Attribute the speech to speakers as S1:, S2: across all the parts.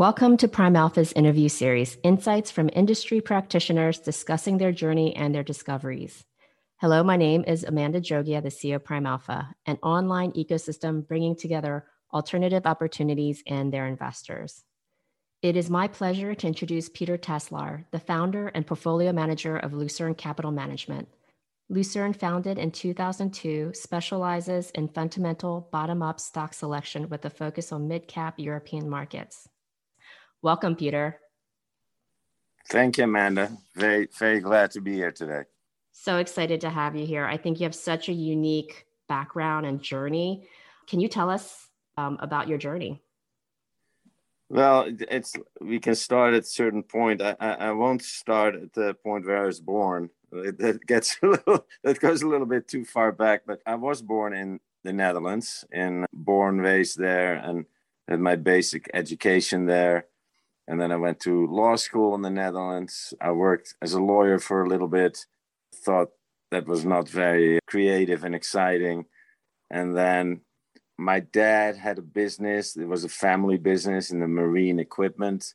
S1: Welcome to PrimeAlpha's interview series Insights from Industry Practitioners Discussing Their Journey and Their Discoveries. Hello, my name is Amanda Jogia, the CEO of PrimeAlpha, an online ecosystem bringing together alternative opportunities and their investors. It is my pleasure to introduce Pieter Taselaar, the founder and portfolio manager of Lucerne Capital Management. Lucerne, founded in 2002, specializes in fundamental bottom up stock selection with a focus on mid cap European markets. Welcome, Pieter.
S2: Thank you, Amanda. Very, very glad to be here today.
S1: So excited to have you here. I think you have such a unique background and journey. Can you tell us um, about your journey?
S2: Well, it's we can start at a certain point. I, I, I won't start at the point where I was born. That gets a little that goes a little bit too far back. But I was born in the Netherlands, and born raised there, and had my basic education there. And then I went to law school in the Netherlands. I worked as a lawyer for a little bit, thought that was not very creative and exciting. And then my dad had a business, it was a family business in the marine equipment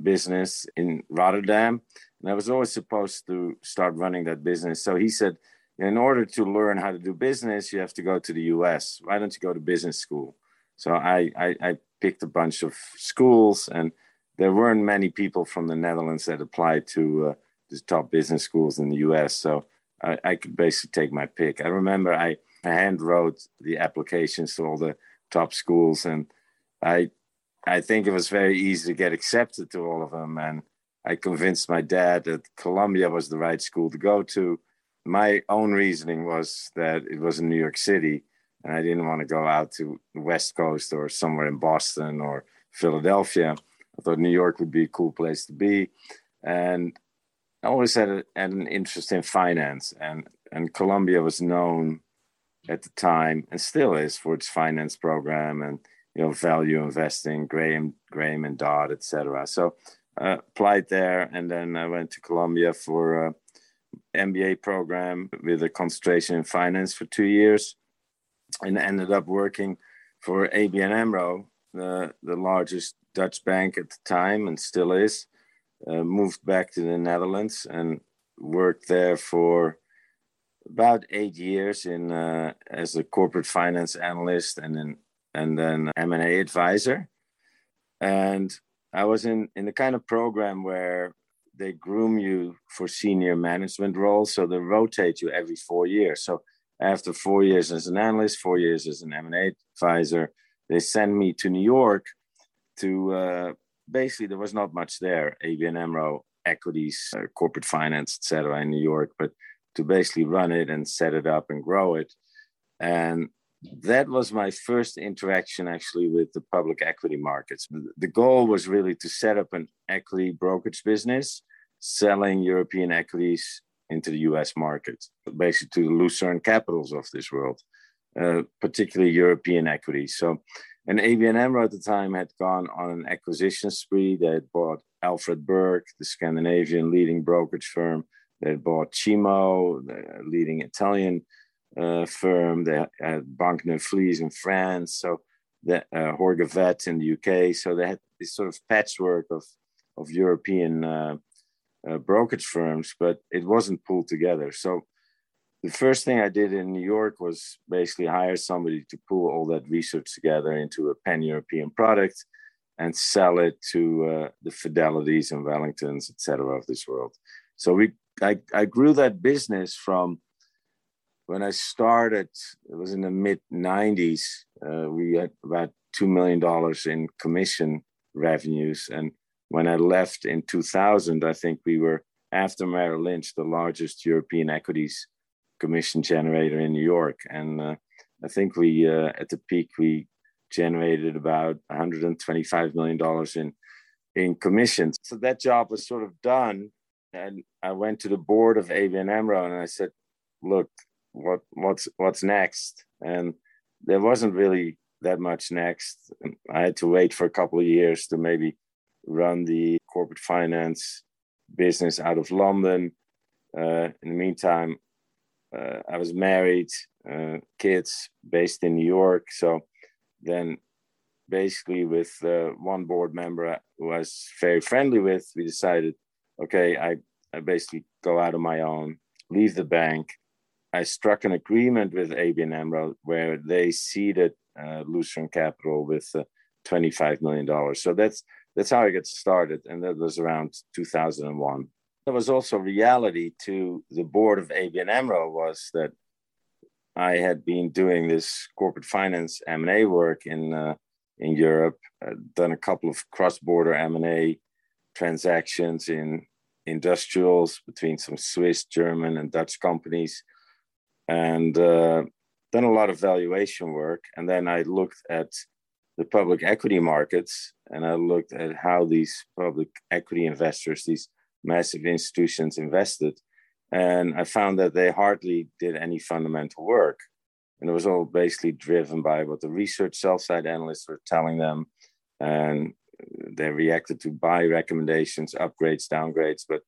S2: business in Rotterdam. And I was always supposed to start running that business. So he said, in order to learn how to do business, you have to go to the US. Why don't you go to business school? So I, I, I picked a bunch of schools and there weren't many people from the Netherlands that applied to uh, the top business schools in the US. So I, I, could basically take my pick. I remember I hand wrote the applications to all the top schools, and I I think it was very easy to get accepted to all of them. And I convinced my dad that Columbia was the right school to go to. My own reasoning was that it was in New York City, and I didn't want to go out to the West Coast or somewhere in Boston or Philadelphia. I thought New York would be a cool place to be. And I always had, a, had an interest in finance, and, and Columbia was known at the time and still is for its finance program and you know value investing, Graham, Graham and Dodd, etc. So uh, applied there, and then I went to Columbia for a MBA program with a concentration in finance for two years, and ended up working for ABN AMRO, the the largest Dutch bank at the time and still is. Uh, moved back to the Netherlands and worked there for about eight years in uh, as a corporate finance analyst and then and then M&A advisor. And I was in in the kind of program where they groom you for senior management roles, so they rotate you every four years. So after four years as an analyst, four years as an M&A advisor, they send me to New York to uh, basically there was not much there ABN AMRO equities uh, corporate finance etc in New York but to basically run it and set it up and grow it. And that was my first interaction actually with the public equity markets. The goal was really to set up an equity brokerage business selling European equities into the US market basically to the Lucerne capitals of this world uh, particularly European equities so and ABN AMRO at the time had gone on an acquisition spree. They had bought Alfred Berg, the Scandinavian leading brokerage firm. They had bought Cimo, the leading Italian uh, firm. They had Banque Neuflize in France. So the uh, Hoare Govett in the UK. So they had this sort of patchwork of, of European uh, uh, brokerage firms, but it wasn't pulled together. So the first thing I did in New York was basically hire somebody to pull all that research together into a pan European product and sell it to uh, the Fidelities and Wellingtons, et cetera, of this world. So we, I, I grew that business from when I started, it was in the mid 90s. Uh, we had about $2 million in commission revenues. And when I left in 2000, I think we were, after Merrill Lynch, the largest European equities commission generator in New York. And uh, I think we, uh, at the peak, we generated about 125 million dollars in in commissions. So that job was sort of done, and I went to the board of ABN AMRO and I said, "Look, what what's what's next?" And there wasn't really that much next. I had to wait for a couple of years to maybe run the corporate finance business out of London. Uh, in the meantime, uh, I was married, uh, kids based in New York. So then basically with uh, one board member who I was very friendly with, we decided, okay, I, I basically go out on my own, leave the bank. I struck an agreement with ABN AMRO where they seeded uh, Lucerne Capital with uh, $25 million. So that's that's how I got started, and that was around 2001. There was also reality to the board of ABN AMRO was that I had been doing this corporate finance M&A work in uh, in Europe, uh, done a couple of cross-border M&A transactions in industrials between some Swiss, German, and Dutch companies, and uh, done a lot of valuation work. And then I looked at the public equity markets, and I looked at how these public equity investors, these massive institutions, invested, and I found that they hardly did any fundamental work. And it was all basically driven by what the research sell side analysts were telling them. And they reacted to buy recommendations, upgrades, downgrades. But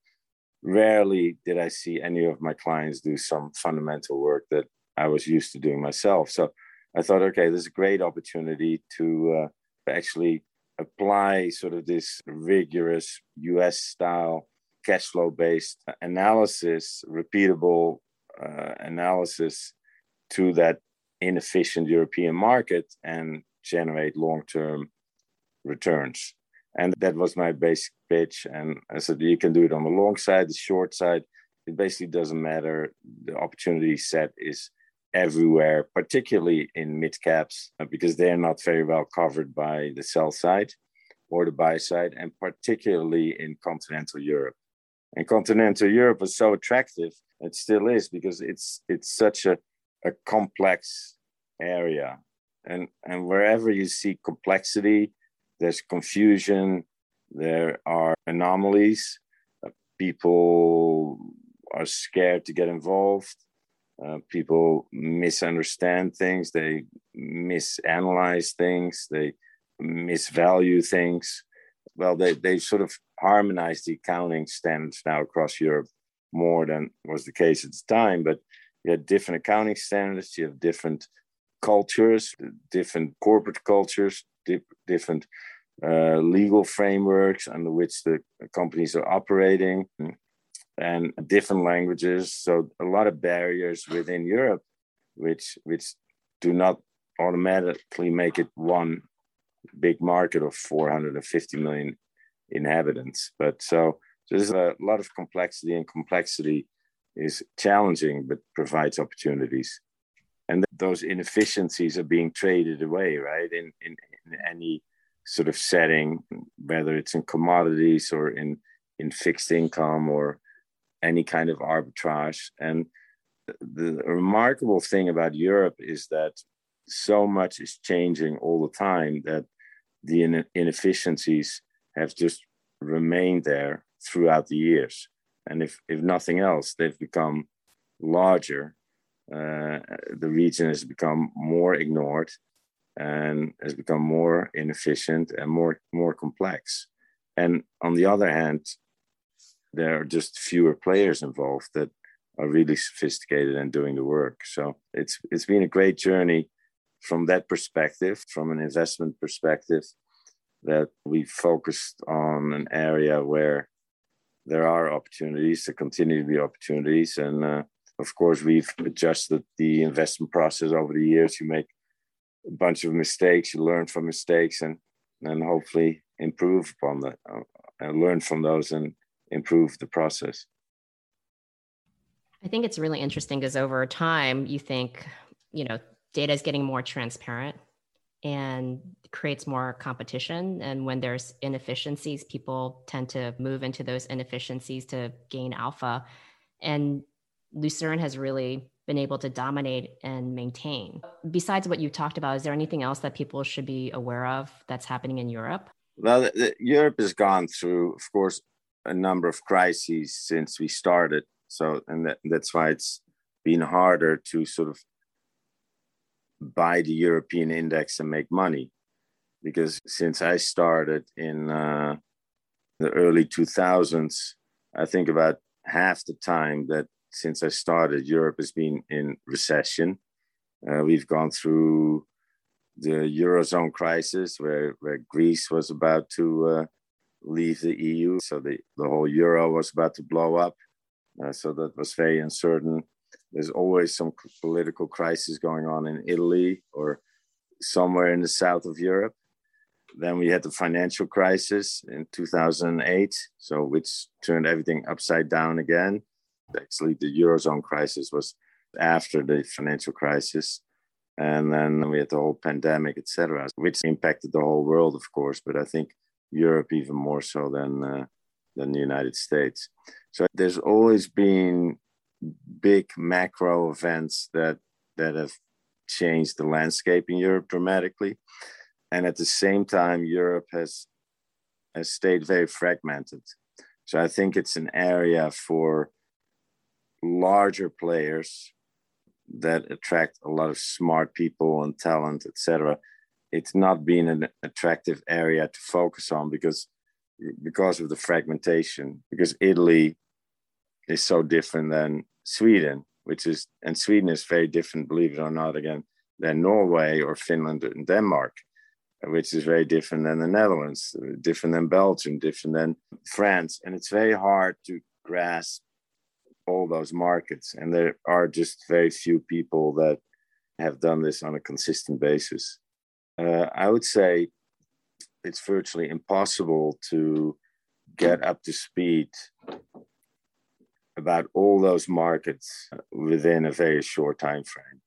S2: rarely did I see any of my clients do some fundamental work that I was used to doing myself. So I thought, okay, there's a great opportunity to uh, actually apply sort of this rigorous US style cash flow based analysis, repeatable uh, analysis to that inefficient European market and generate long term returns. And that was my basic pitch. And I said, you can do it on the long side, the short side. It basically doesn't matter. The opportunity set is everywhere, particularly in mid caps, uh, because they're not very well covered by the sell side or the buy side, and particularly in continental Europe. And continental Europe was so attractive, it still is, because it's it's such a, a complex area. And and wherever you see complexity, there's confusion, there are anomalies, uh, people are scared to get involved. Uh, people misunderstand things, they misanalyze things, they misvalue things. Well, they, they sort of harmonize the accounting standards now across Europe more than was the case at the time. But you have different accounting standards, you have different cultures, different corporate cultures, different uh, legal frameworks under which the companies are operating and different languages. So a lot of barriers within Europe, which which do not automatically make it one big market of 450 million inhabitants. But so, there's a lot of complexity, and complexity is challenging, but provides opportunities. And those inefficiencies are being traded away, right? In, in, in any sort of setting, whether it's in commodities or in in fixed income or any kind of arbitrage. And the remarkable thing about Europe is that so much is changing all the time that the inefficiencies have just remained there throughout the years. And if, if nothing else, they've become larger. Uh, the region has become more ignored and has become more inefficient and more, more complex. And on the other hand, there are just fewer players involved that are really sophisticated and doing the work. So it's it's been a great journey from that perspective, from an investment perspective, that we focused on an area where there are opportunities, there continue to be opportunities, and uh, of course we've adjusted the investment process over the years. You make a bunch of mistakes, you learn from mistakes, and and hopefully improve upon that, uh, and learn from those and improve the process.
S1: I think it's really interesting because over time, you think, you know, data is getting more transparent and creates more competition. And when there's inefficiencies, people tend to move into those inefficiencies to gain alpha. And Lucerne has really been able to dominate and maintain. Besides what you talked about, is there anything else that people should be aware of that's happening in Europe?
S2: Well, the, the, Europe has gone through, of course, a number of crises since we started. So, and that, that's why it's been harder to sort of buy the European index and make money. Because since I started in uh, the early 2000s, I think about half the time that since I started, Europe has been in recession. Uh, we've gone through the eurozone crisis, where where Greece was about to uh, leave the EU, so the the whole euro was about to blow up. Uh, so that was very uncertain. There's always some political crisis going on in Italy or somewhere in the south of Europe. Then we had the financial crisis in 2008, so which turned everything upside down again. Actually, the eurozone crisis was after the financial crisis, and then we had the whole pandemic, etc., which impacted the whole world, of course. But I think Europe even more so than uh, than the United States. So there's always been big macro events that that have changed the landscape in Europe dramatically. And at the same time, Europe has has stayed very fragmented. So I think it's an area for larger players that attract a lot of smart people and talent, etc. It's not been an attractive area to focus on because because of the fragmentation. Because Italy is so different than Sweden, which is and Sweden is very different, believe it or not, again than Norway or Finland and Denmark, which is very different than the Netherlands, different than Belgium, different than France, and it's very hard to grasp all those markets. And there are just very few people that have done this on a consistent basis. Uh, I would say it's virtually impossible to get up to speed about all those markets within a very short time frame.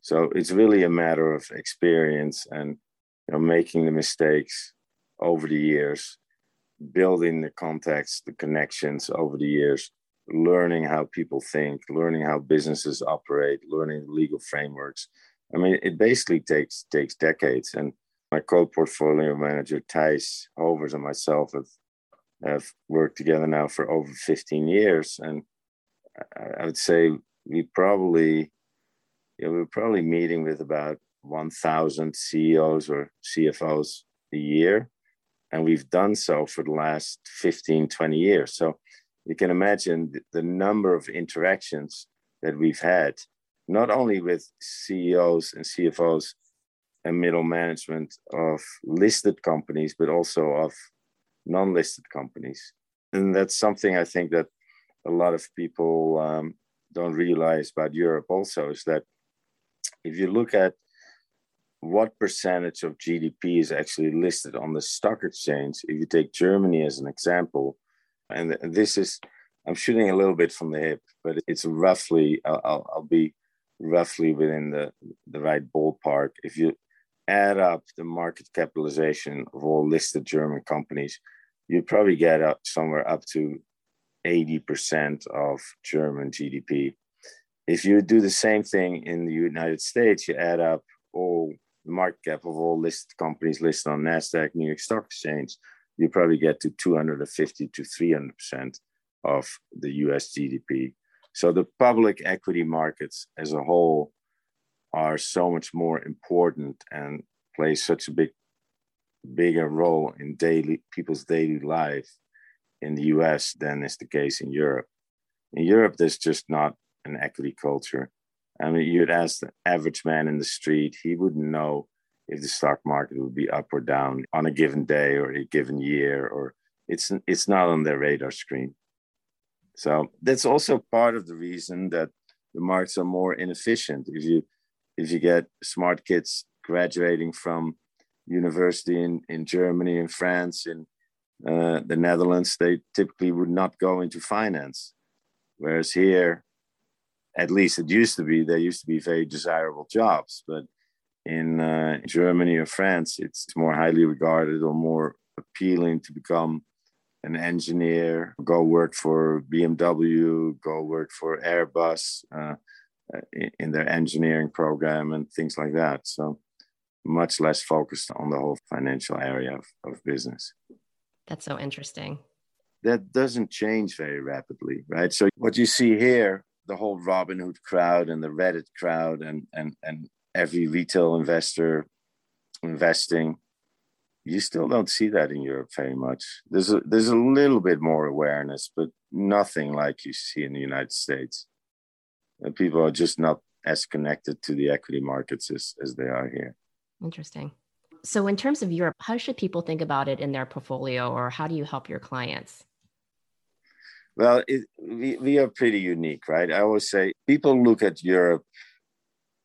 S2: So it's really a matter of experience and you know, making the mistakes over the years, building the contacts, the connections over the years, learning how people think, learning how businesses operate, learning legal frameworks. I mean, it basically takes takes decades. And my co-portfolio manager Thijs Hovers and myself have have worked together now for over 15 years, and I would say we probably know, we're probably meeting with about 1,000 CEOs or CFOs a year, and we've done so for the last 15, 20 years. So you can imagine the number of interactions that we've had, not only with CEOs and CFOs and middle management of listed companies, but also of non listed companies. And that's something I think that a lot of people um, don't realize about Europe also is that if you look at what percentage of GDP is actually listed on the stock exchange, if you take Germany as an example, and this is, I'm shooting a little bit from the hip, but it's roughly, I'll, I'll be roughly within the, the right ballpark. If you add up the market capitalization of all listed German companies, you probably get up somewhere up to 80% of German GDP. If you do the same thing in the United States, you add up all the market cap of all listed companies listed on NASDAQ, New York Stock Exchange, you probably get to 250 to 300% of the US GDP. So the public equity markets as a whole are so much more important and play such a big bigger role in daily people's daily life in the US than is the case in Europe. In Europe, there's just not an equity culture. I mean, you'd ask the average man in the street, he wouldn't know if the stock market would be up or down on a given day or a given year, or it's it's not on their radar screen. So that's also part of the reason that the markets are more inefficient. If you if you get smart kids graduating from university in, in Germany, in France, in uh, the Netherlands, they typically would not go into finance. Whereas here, at least it used to be, there used to be very desirable jobs. But in uh, Germany or France, it's more highly regarded or more appealing to become an engineer, go work for BMW, go work for Airbus uh, in their engineering program and things like that. So much less focused on the whole financial area of, of business.
S1: That's so interesting.
S2: That doesn't change very rapidly, right? So what you see here, the whole Robin Hood crowd and the Reddit crowd and and and every retail investor investing, you still don't see that in Europe very much. There's a there's a little bit more awareness, but nothing like you see in the United States. And people are just not as connected to the equity markets as, as they are here.
S1: Interesting. So, in terms of Europe, how should people think about it in their portfolio, or how do you help your clients?
S2: Well, it, we, we are pretty unique, right? I always say people look at Europe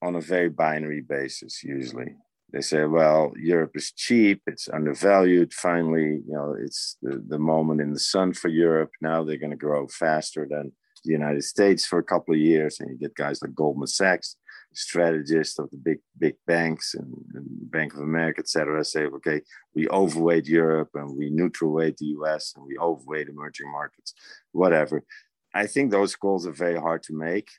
S2: on a very binary basis, usually. They say, well, Europe is cheap, it's undervalued. Finally, you know, it's the, the moment in the sun for Europe. Now they're going to grow faster than the United States for a couple of years. And you get guys like Goldman Sachs strategists of the big big banks and, and Bank of America, et cetera, say, okay, we overweight Europe and we neutral weight the US and we overweight emerging markets, whatever. I think those calls are very hard to make.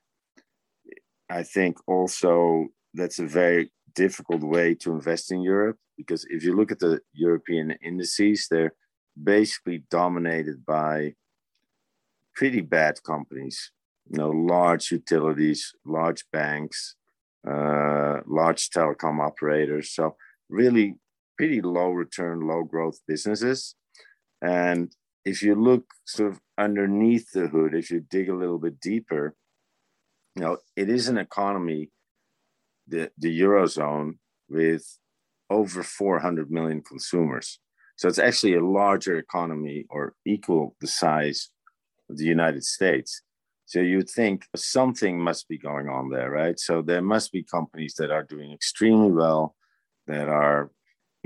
S2: I think also that's a very difficult way to invest in Europe because if you look at the European indices, they're basically dominated by pretty bad companies you know large utilities large banks uh, large telecom operators. So really pretty low return, low growth businesses. And if you look sort of underneath the hood, if you dig a little bit deeper, you know, it is an economy, the, the Eurozone, with over 400 million consumers. So it's actually a larger economy or equal the size of the United States. So you'd think something must be going on there, right? So there must be companies that are doing extremely well, that are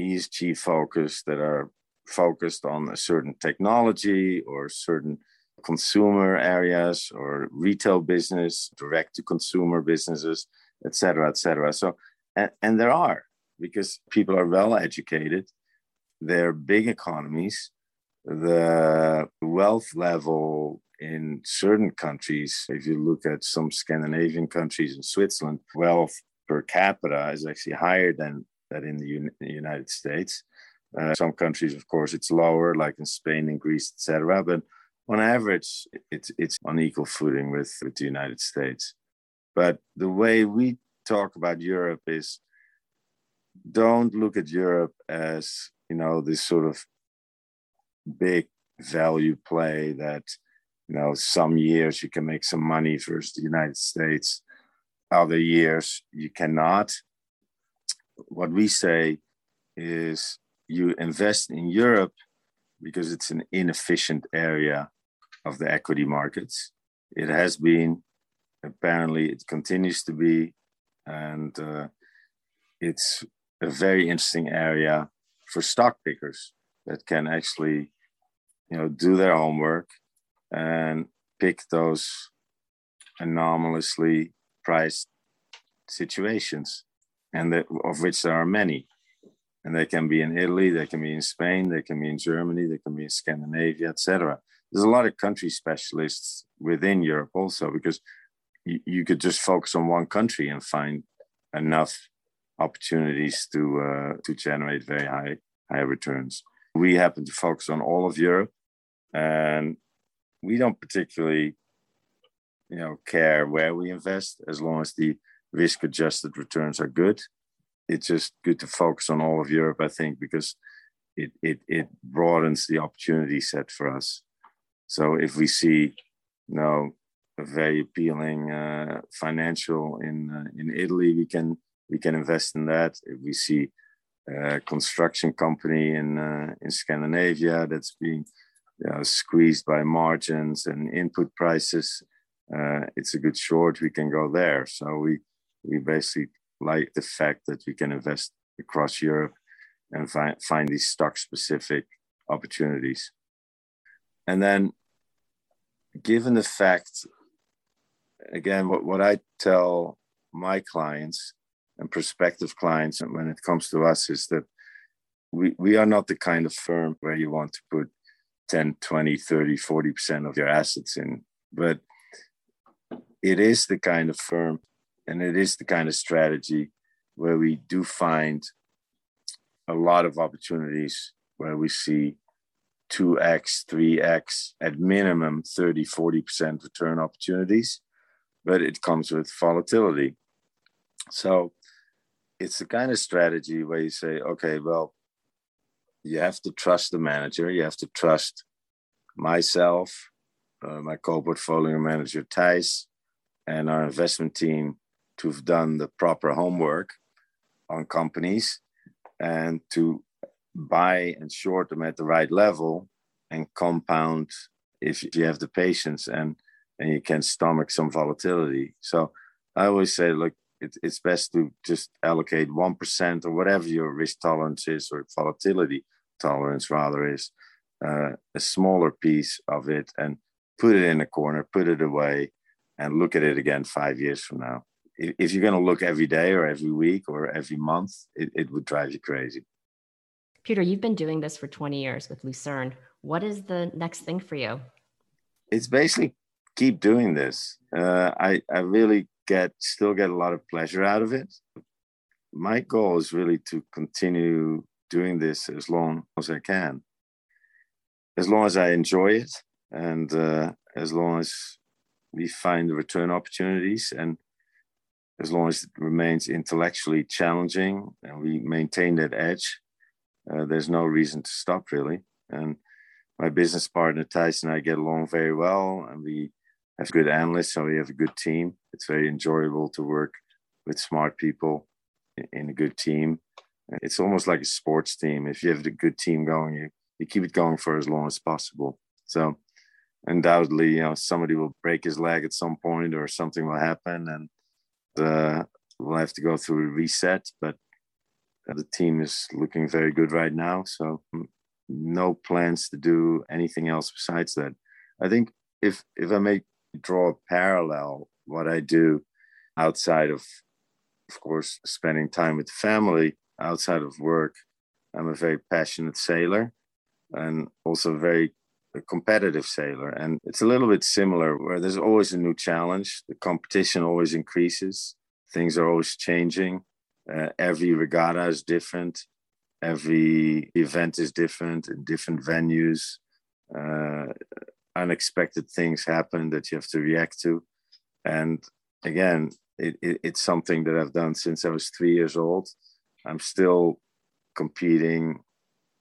S2: ESG focused, that are focused on a certain technology or certain consumer areas or retail business, direct to consumer businesses, et cetera, et cetera. So, and, and there are because people are well educated, they're big economies, the wealth level in certain countries, if you look at some Scandinavian countries and Switzerland, wealth per capita is actually higher than that in the, Un- the United States. Uh, some countries, of course, it's lower, like in Spain and Greece, etc. But on average, it's it's on equal footing with, with the United States. But the way we talk about Europe is don't look at Europe as you know this sort of big value play that you know some years you can make some money versus the united states other years you cannot. What we say is you invest in europe because it's an inefficient area of the equity markets. It has been apparently it continues to be and uh, it's a very interesting area for stock pickers that can actually you know do their homework and pick those anomalously priced situations, and that, of which there are many. And they can be in Italy, they can be in Spain, they can be in Germany, they can be in Scandinavia, etc. There's a lot of country specialists within Europe also because you, you could just focus on one country and find enough opportunities to uh, to generate very high high returns. We happen to focus on all of Europe, and we don't particularly, you know, care where we invest as long as the risk adjusted returns are good. It's just good to focus on all of Europe, I think, because it, it, it broadens the opportunity set for us. So if we see, you know, a very appealing uh, financial in uh, in Italy, we can we can invest in that. If we see a construction company in uh, in Scandinavia that's being you know, squeezed by margins and input prices, uh, it's a good short. We can go there. So we we basically like the fact that we can invest across Europe and find find these stock specific opportunities. And then, given the fact, again, what, what I tell my clients and prospective clients and when it comes to us is that we, we are not the kind of firm where you want to put 10 20 30 40% of your assets in. But it is the kind of firm and it is the kind of strategy where we do find a lot of opportunities where we see 2x 3x at minimum 30 40% return opportunities but it comes with volatility. So it's the kind of strategy where you say okay well you have to trust the manager. You have to trust myself, uh, my co-portfolio manager Thijs, and our investment team to have done the proper homework on companies and to buy and short them at the right level and compound if you have the patience and and you can stomach some volatility. So I always say, look, it, it's best to just allocate one percent or whatever your risk tolerance is or volatility tolerance rather is uh, a smaller piece of it and put it in a corner, put it away, and look at it again five years from now. If you're going to look every day or every week or every month, it, it would drive you crazy.
S1: Pieter, you've been doing this for 20 years with Lucerne. What is the next thing for you?
S2: It's basically keep doing this. Uh, I, I really get still get a lot of pleasure out of it. My goal is really to continue doing this as long as I can, as long as I enjoy it, and uh, as long as we find the return opportunities, and as long as it remains intellectually challenging and we maintain that edge uh, there's no reason to stop really. And my business partner Thijs and I get along very well, and we have good analysts, so we have a good team. It's very enjoyable to work with smart people in a good team. It's almost like a sports team. If you have a good team going, you, you keep it going for as long as possible. So undoubtedly, you know, somebody will break his leg at some point or something will happen and uh, we'll have to go through a reset. But the team is looking very good right now. So mm, no plans to do anything else besides that. I think if if I may draw a parallel, what I do outside of, of course, spending time with family, outside of work, I'm a very passionate sailor and also very competitive sailor. And it's a little bit similar where there's always a new challenge. The competition always increases. Things are always changing. Uh, every regatta is different. Every event is different in different venues. Uh, unexpected things happen that you have to react to. And again, it, it, it's something that I've done since I was three years old. I'm still competing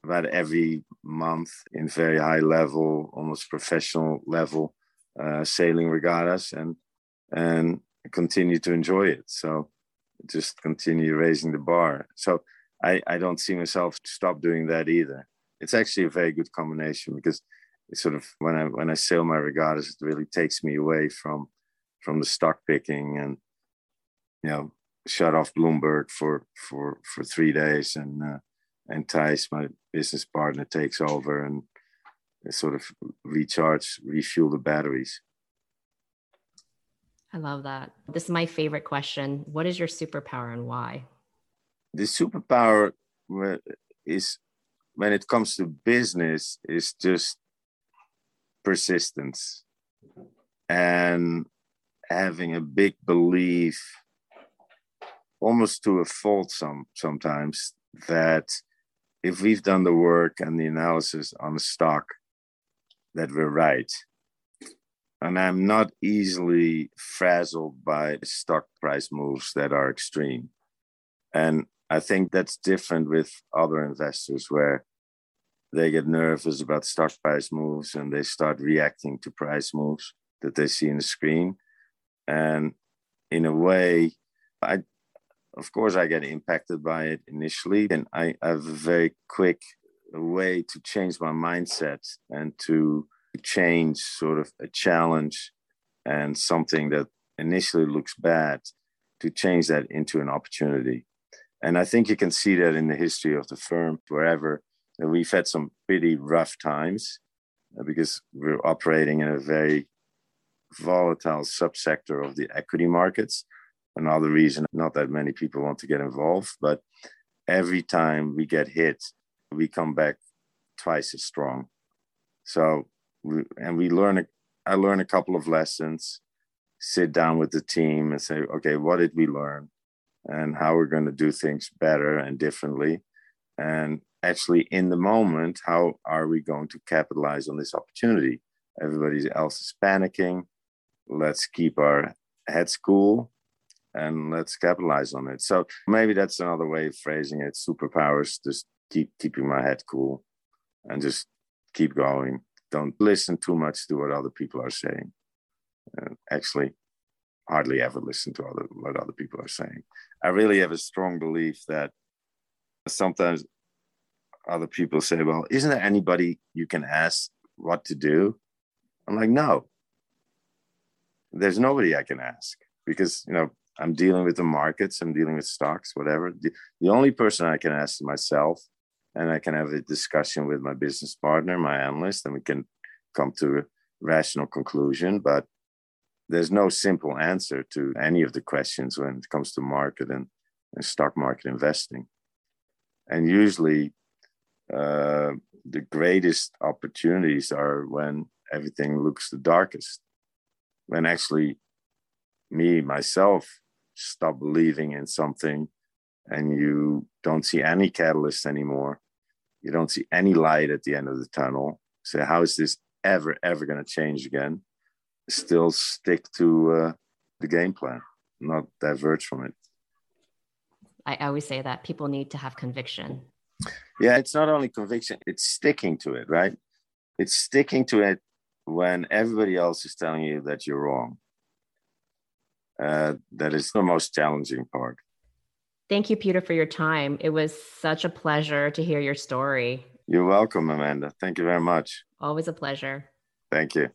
S2: about every month in very high level, almost professional level uh, sailing regattas, and and continue to enjoy it. So just continue raising the bar. So I, I don't see myself stop doing that either. It's actually a very good combination because sort of when I when I sail my regattas, it really takes me away from from the stock picking and you know shut off Bloomberg for for for three days and uh, and Thijs, my business partner, takes over and sort of recharge, refuel the batteries.
S1: I love that. This is my favorite question. What is your superpower and why?
S2: The superpower is when it comes to business is just persistence and having a big belief almost to a fault some sometimes that if we've done the work and the analysis on the stock that we're right and I'm not easily frazzled by stock price moves that are extreme. And I think that's different with other investors where they get nervous about stock price moves and they start reacting to price moves that they see in the screen. And in a way, I, of course, I get impacted by it initially, and I have a very quick way to change my mindset and to change sort of a challenge and something that initially looks bad to change that into an opportunity. And I think you can see that in the history of the firm, wherever we've had some pretty rough times uh, because we're operating in a very volatile subsector of the equity markets. Another reason, not that many people want to get involved, but every time we get hit, we come back twice as strong. So we, and we learn a, I learn a couple of lessons, sit down with the team and say, okay, what did we learn, and how we're going to do things better and differently, and actually in the moment, how are we going to capitalize on this opportunity? Everybody else is panicking. Let's keep our heads cool and let's capitalize on it. So maybe that's another way of phrasing it. Superpowers, just keep keeping my head cool and just keep going don't listen too much to what other people are saying. Uh, actually, hardly ever listen to other what other people are saying. I really have a strong belief that sometimes other people say, "Well, isn't there anybody you can ask what to do?" I'm like, "No, there's nobody I can ask because you know I'm dealing with the markets, I'm dealing with stocks, whatever. The, the only person I can ask is myself, and I can have a discussion with my business partner, my analyst, and we can come to a rational conclusion. But there's no simple answer to any of the questions when it comes to market and, and stock market investing. And usually, uh, the greatest opportunities are when everything looks the darkest. When actually, me, myself, stop believing in something and you don't see any catalyst anymore. You don't see any light at the end of the tunnel. So, how is this ever, ever going to change again? Still stick to uh, the game plan, not diverge from it.
S1: I always say that people need to have conviction.
S2: Yeah, it's not only conviction, it's sticking to it, right? It's sticking to it when everybody else is telling you that you're wrong. Uh, that is the most challenging part.
S1: Thank you, Pieter, for your time. It was such a pleasure to hear your story.
S2: You're welcome, Amanda. Thank you very much.
S1: Always a pleasure.
S2: Thank you.